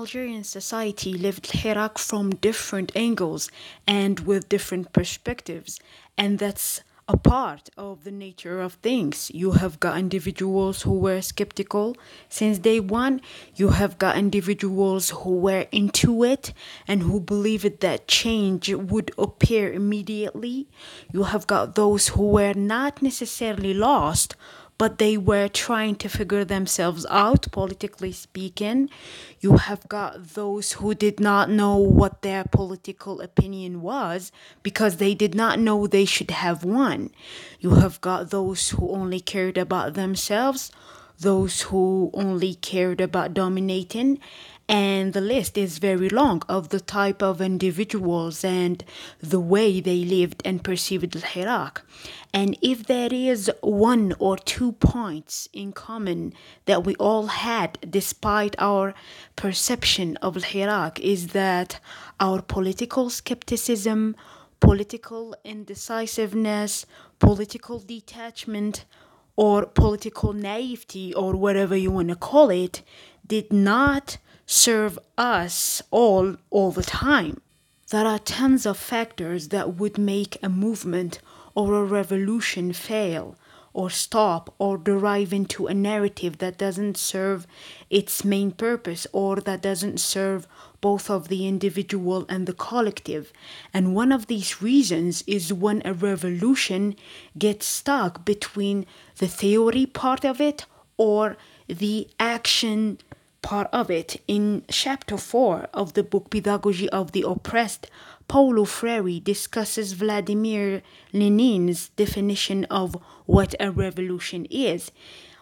Algerian society lived Hirak from different angles and with different perspectives, and that's a part of the nature of things. You have got individuals who were skeptical since day one. You have got individuals who were into it and who believed that change would appear immediately. You have got those who were not necessarily lost, but they were trying to figure themselves out, politically speaking. You have got those who did not know what their political opinion was because they did not know they should have one. You have got those who only cared about themselves, those who only cared about dominating, and the list is very long of the type of individuals and the way they lived and perceived Hirak. And if there is one or two points in common that we all had despite our perception of Hirak is that our political skepticism, political indecisiveness, political detachment, or political naivety, or whatever you want to call it, did not serve us all all the time. There are tons of factors that would make a movement or a revolution fail or stop or derive into a narrative that doesn't serve its main purpose or that doesn't serve both of the individual and the collective. And one of these reasons is when a revolution gets stuck between the theory part of it or the action part of it. In chapter 4 of the book Pedagogy of the Oppressed, Paulo Freire discusses Vladimir Lenin's definition of what a revolution is,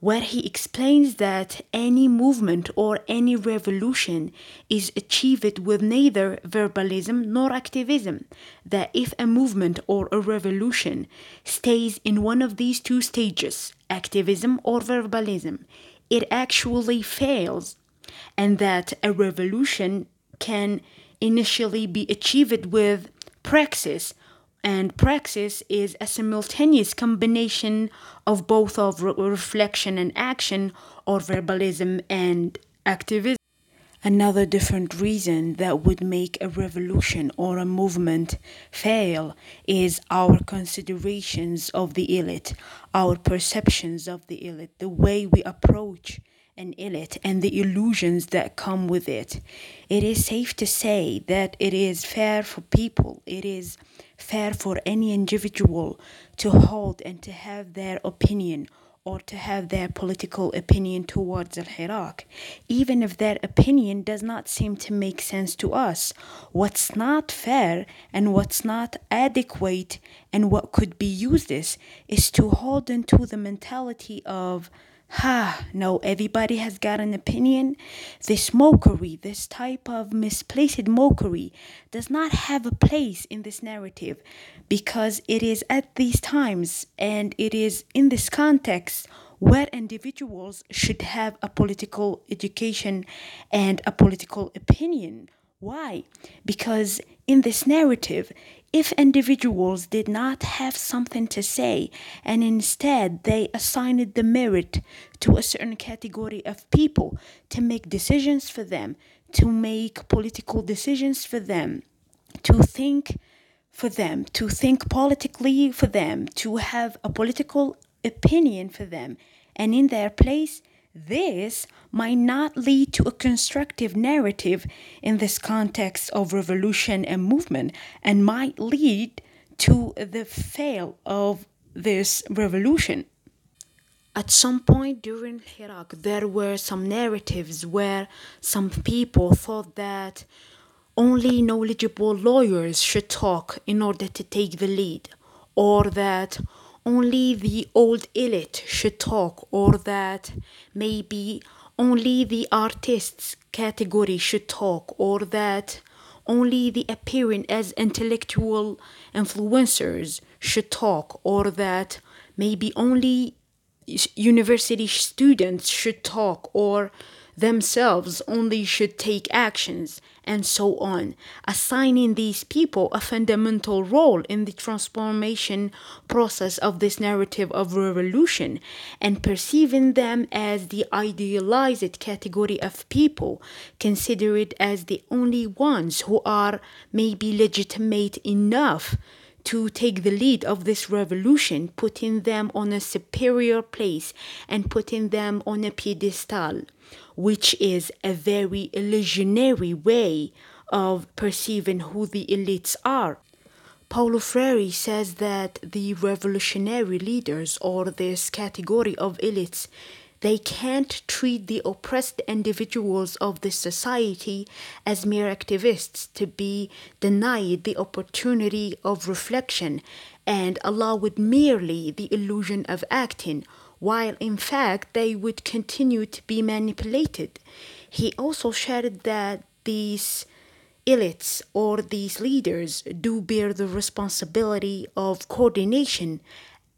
where he explains that any movement or any revolution is achieved with neither verbalism nor activism. That if a movement or a revolution stays in one of these two stages, activism or verbalism, it actually fails and that a revolution can initially be achieved with praxis. And praxis is a simultaneous combination of both of re- reflection and action or verbalism and activism. Another different reason that would make a revolution or a movement fail is our considerations of the elite our perceptions of the elite the way we approach and elite and the illusions that come with it. It is safe to say that it is fair for people, it is fair for any individual to hold and to have their opinion or to have their political opinion towards Al Hirak, even if their opinion does not seem to make sense to us. What's not fair and what's not adequate and what could be used is, is to hold into the mentality of Ha, no, everybody has got an opinion. This mockery, this type of misplaced mockery, does not have a place in this narrative because it is at these times and it is in this context where individuals should have a political education and a political opinion. Why? Because in this narrative, if individuals did not have something to say and instead they assigned the merit to a certain category of people to make decisions for them, to make political decisions for them, to think for them, to think politically for them, to have a political opinion for them, and in their place, this might not lead to a constructive narrative in this context of revolution and movement and might lead to the fail of this revolution. At some point during Hirak, there were some narratives where some people thought that only knowledgeable lawyers should talk in order to take the lead, or that only the old elite should talk, or that maybe only the artists category should talk, or that only the appearing as intellectual influencers should talk, or that maybe only university students should talk, or themselves only should take actions, and so on, assigning these people a fundamental role in the transformation process of this narrative of revolution, and perceiving them as the idealized category of people, considered as the only ones who are maybe legitimate enough to take the lead of this revolution, putting them on a superior place and putting them on a pedestal, which is a very illusionary way of perceiving who the elites are. Paulo Freire says that the revolutionary leaders or this category of elites they can't treat the oppressed individuals of this society as mere activists to be denied the opportunity of reflection and allowed merely the illusion of acting, while in fact they would continue to be manipulated. He also shared that these elites or these leaders do bear the responsibility of coordination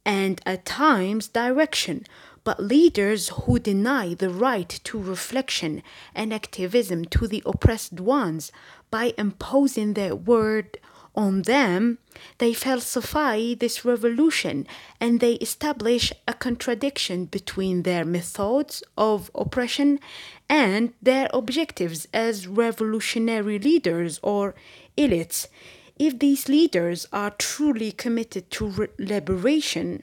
and at times direction but leaders who deny the right to reflection and activism to the oppressed ones by imposing their word on them, they falsify this revolution and they establish a contradiction between their methods of oppression and their objectives as revolutionary leaders or elites. If these leaders are truly committed to re- liberation,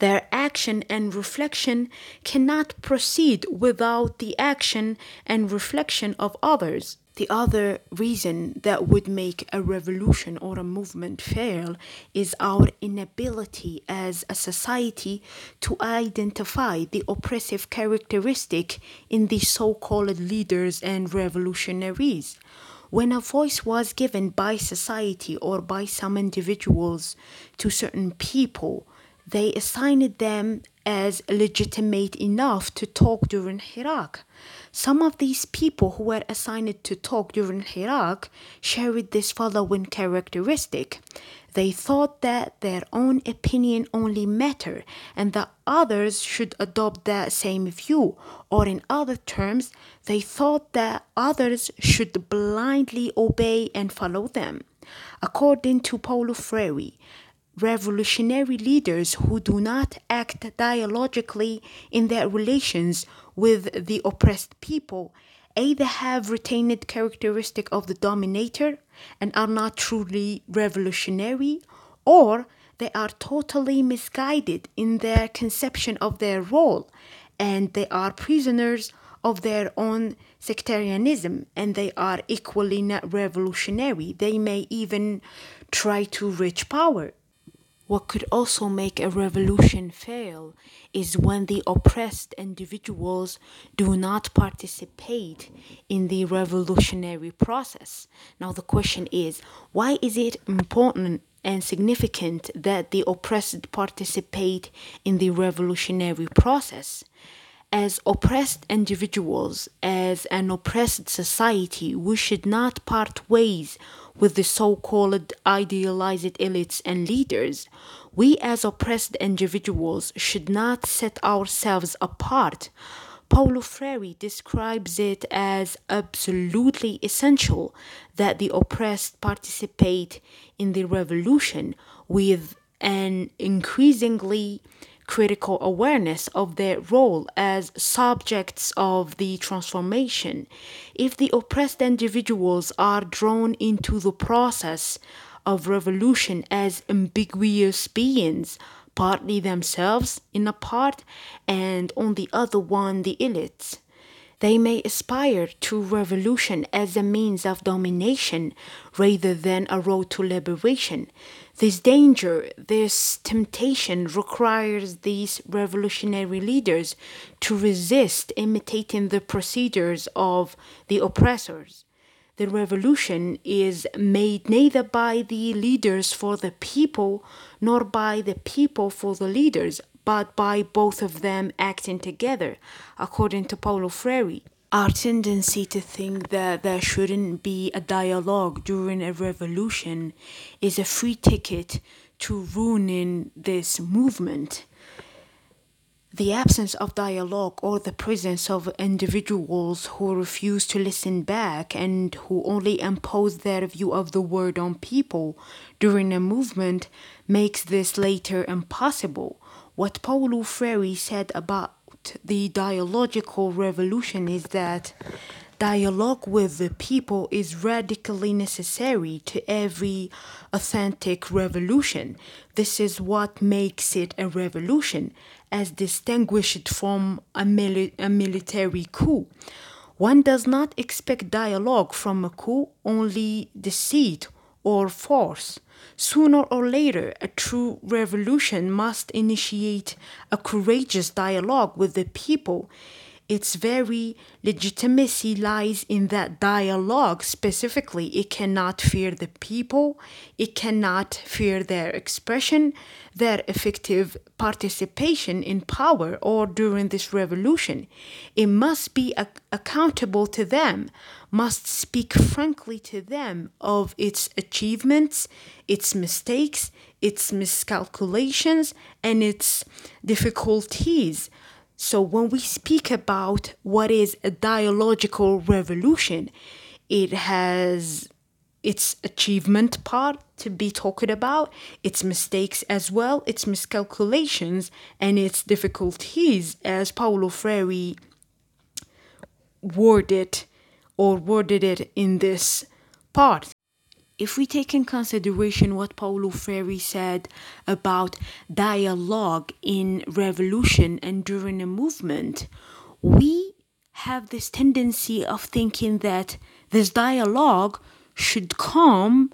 their action and reflection cannot proceed without the action and reflection of others. The other reason that would make a revolution or a movement fail is our inability as a society to identify the oppressive characteristic in the so called leaders and revolutionaries. When a voice was given by society or by some individuals to certain people, they assigned them as legitimate enough to talk during Hirak. Some of these people who were assigned to talk during Hirak shared this following characteristic. They thought that their own opinion only mattered and that others should adopt that same view, or in other terms, they thought that others should blindly obey and follow them. According to Paulo Freire, revolutionary leaders who do not act dialogically in their relations with the oppressed people either have retained characteristic of the dominator and are not truly revolutionary or they are totally misguided in their conception of their role and they are prisoners of their own sectarianism and they are equally not revolutionary. They may even try to reach power what could also make a revolution fail is when the oppressed individuals do not participate in the revolutionary process. Now, the question is why is it important and significant that the oppressed participate in the revolutionary process? As oppressed individuals, as an oppressed society, we should not part ways with the so called idealized elites and leaders. We, as oppressed individuals, should not set ourselves apart. Paulo Freire describes it as absolutely essential that the oppressed participate in the revolution with an increasingly critical awareness of their role as subjects of the transformation. If the oppressed individuals are drawn into the process of revolution as ambiguous beings, partly themselves in a part, and on the other one the elites. They may aspire to revolution as a means of domination rather than a road to liberation. This danger, this temptation requires these revolutionary leaders to resist imitating the procedures of the oppressors. The revolution is made neither by the leaders for the people nor by the people for the leaders, but by both of them acting together, according to Paulo Freire. Our tendency to think that there shouldn't be a dialogue during a revolution is a free ticket to ruining this movement. The absence of dialogue or the presence of individuals who refuse to listen back and who only impose their view of the world on people during a movement makes this later impossible. What Paulo Freire said about the dialogical revolution is that dialogue with the people is radically necessary to every authentic revolution. This is what makes it a revolution, as distinguished from a, mili- a military coup. One does not expect dialogue from a coup, only deceit or force. Sooner or later, a true revolution must initiate a courageous dialogue with the people. Its very legitimacy lies in that dialogue specifically. It cannot fear the people, it cannot fear their expression, their effective participation in power or during this revolution. It must be ac- accountable to them, must speak frankly to them of its achievements, its mistakes, its miscalculations, and its difficulties. So, when we speak about what is a dialogical revolution, it has its achievement part to be talked about, its mistakes as well, its miscalculations, and its difficulties, as Paulo Freire worded or worded it in this part. If we take in consideration what Paulo Freire said about dialogue in revolution and during a movement, we have this tendency of thinking that this dialogue should come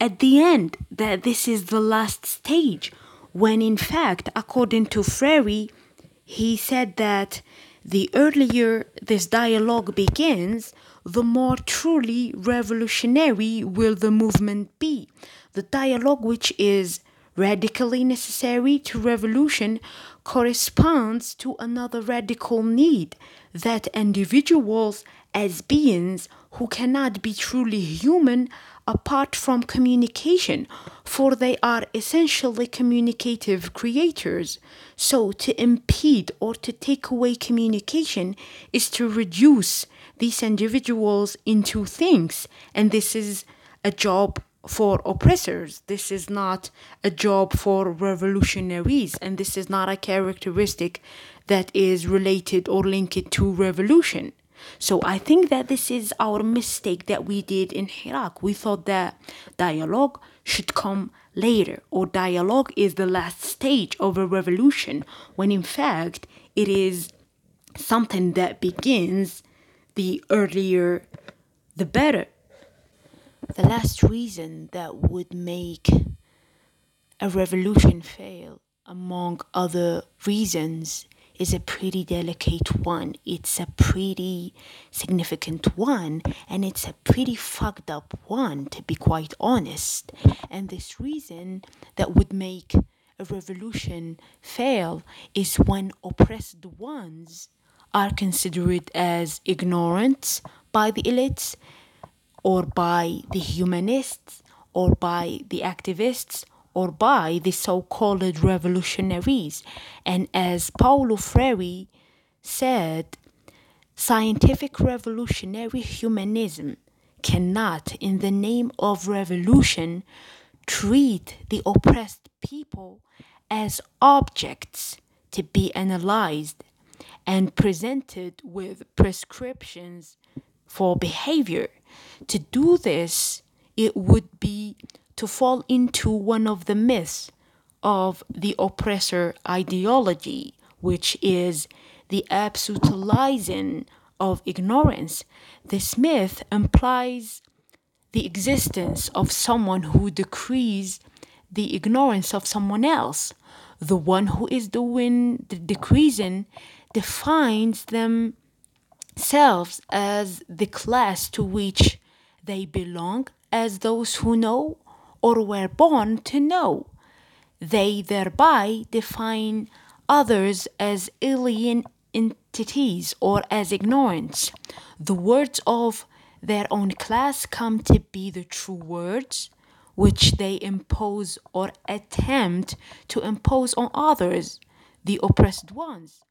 at the end, that this is the last stage, when in fact, according to Freire, he said that the earlier this dialogue begins, the more truly revolutionary will the movement be. The dialogue, which is radically necessary to revolution, corresponds to another radical need that individuals, as beings who cannot be truly human apart from communication, for they are essentially communicative creators. So, to impede or to take away communication is to reduce these individuals into things, and this is a job for oppressors. This is not a job for revolutionaries, and this is not a characteristic that is related or linked to revolution. So I think that this is our mistake that we did in Hirak. We thought that dialogue should come later, or dialogue is the last stage of a revolution, when in fact it is something that begins the earlier the better. The last reason that would make a revolution fail, among other reasons, is a pretty delicate one. It's a pretty significant one, and it's a pretty fucked up one, to be quite honest. And this reason that would make a revolution fail is when oppressed ones are considered as ignorant by the elites or by the humanists or by the activists or by the so called revolutionaries. And as Paulo Freire said, scientific revolutionary humanism cannot, in the name of revolution, treat the oppressed people as objects to be analyzed and presented with prescriptions for behavior. To do this, it would be to fall into one of the myths of the oppressor ideology, which is the absolutizing of ignorance. This myth implies the existence of someone who decrees the ignorance of someone else. The one who is doing the decreasing defines themselves as the class to which they belong as those who know or were born to know. They thereby define others as alien entities or as ignorance. The words of their own class come to be the true words which they impose or attempt to impose on others the oppressed ones,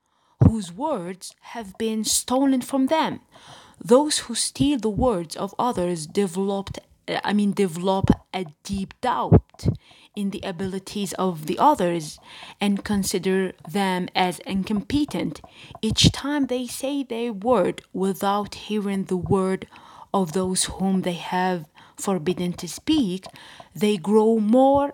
whose words have been stolen from them. Those who steal the words of others developed I mean develop a deep doubt in the abilities of the others and consider them as incompetent. Each time they say their word without hearing the word of those whom they have forbidden to speak, they grow more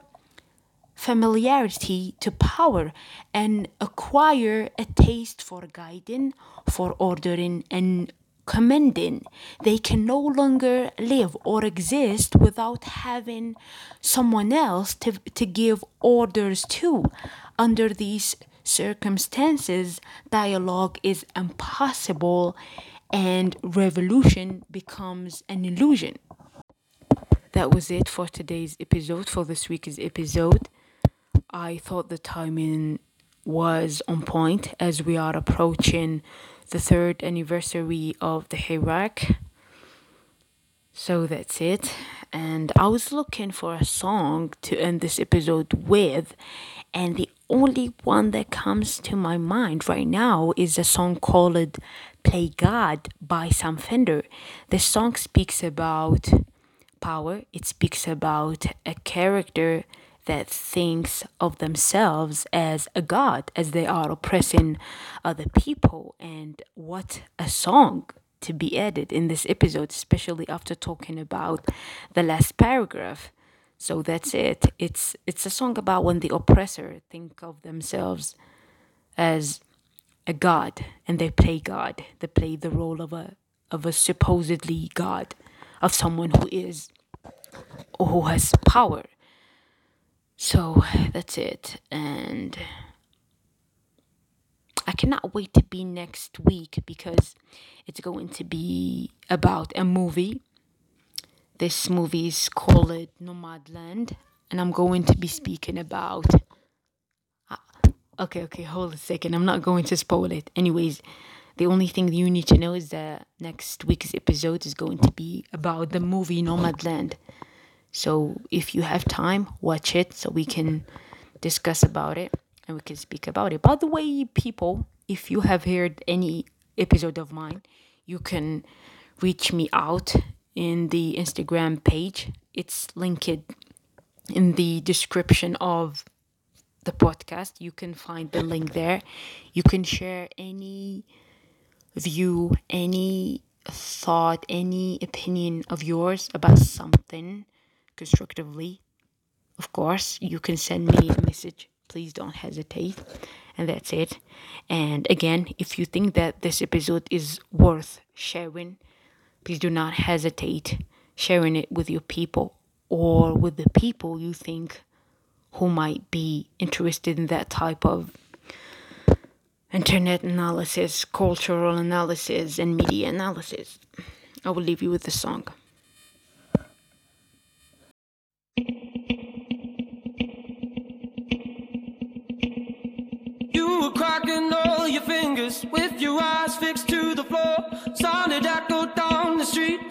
familiarity to power and acquire a taste for guiding, for ordering, and commending. They can no longer live or exist without having someone else to, to give orders to. Under these circumstances, dialogue is impossible and revolution becomes an illusion. That was it for today's episode, for this week's episode. I thought the timing was on point as we are approaching the third anniversary of the Hirak. So that's it. And I was looking for a song to end this episode with, and the only one that comes to my mind right now is a song called Play God by Sam Fender. The song speaks about power, it speaks about a character that thinks of themselves as a god, as they are oppressing other people. And what a song to be added in this episode, especially after talking about the last paragraph. So that's it. It's it's a song about when the oppressor think of themselves as a god and they play God. They play the role of a of a supposedly God, of someone who is or who has power. So that's it. And I cannot wait to be next week because it's going to be about a movie. This movie is called Nomadland, and I'm going to be speaking about uh, Okay, okay, hold a second. I'm not going to spoil it. Anyways, the only thing you need to know is that next week's episode is going to be about the movie Nomadland. So if you have time, watch it so we can discuss about it and we can speak about it. By the way, people, if you have heard any episode of mine, you can reach me out in the Instagram page. It's linked in the description of the podcast. You can find the link there. You can share any view, any thought, any opinion of yours about something constructively. Of course, you can send me a message. Please don't hesitate. And that's it. And again, if you think that this episode is worth sharing, please do not hesitate sharing it with your people or with the people you think who might be interested in that type of internet analysis, cultural analysis, and media analysis. I will leave you with the song. Cracking all your fingers with your eyes fixed to the floor. Sounded echo down the street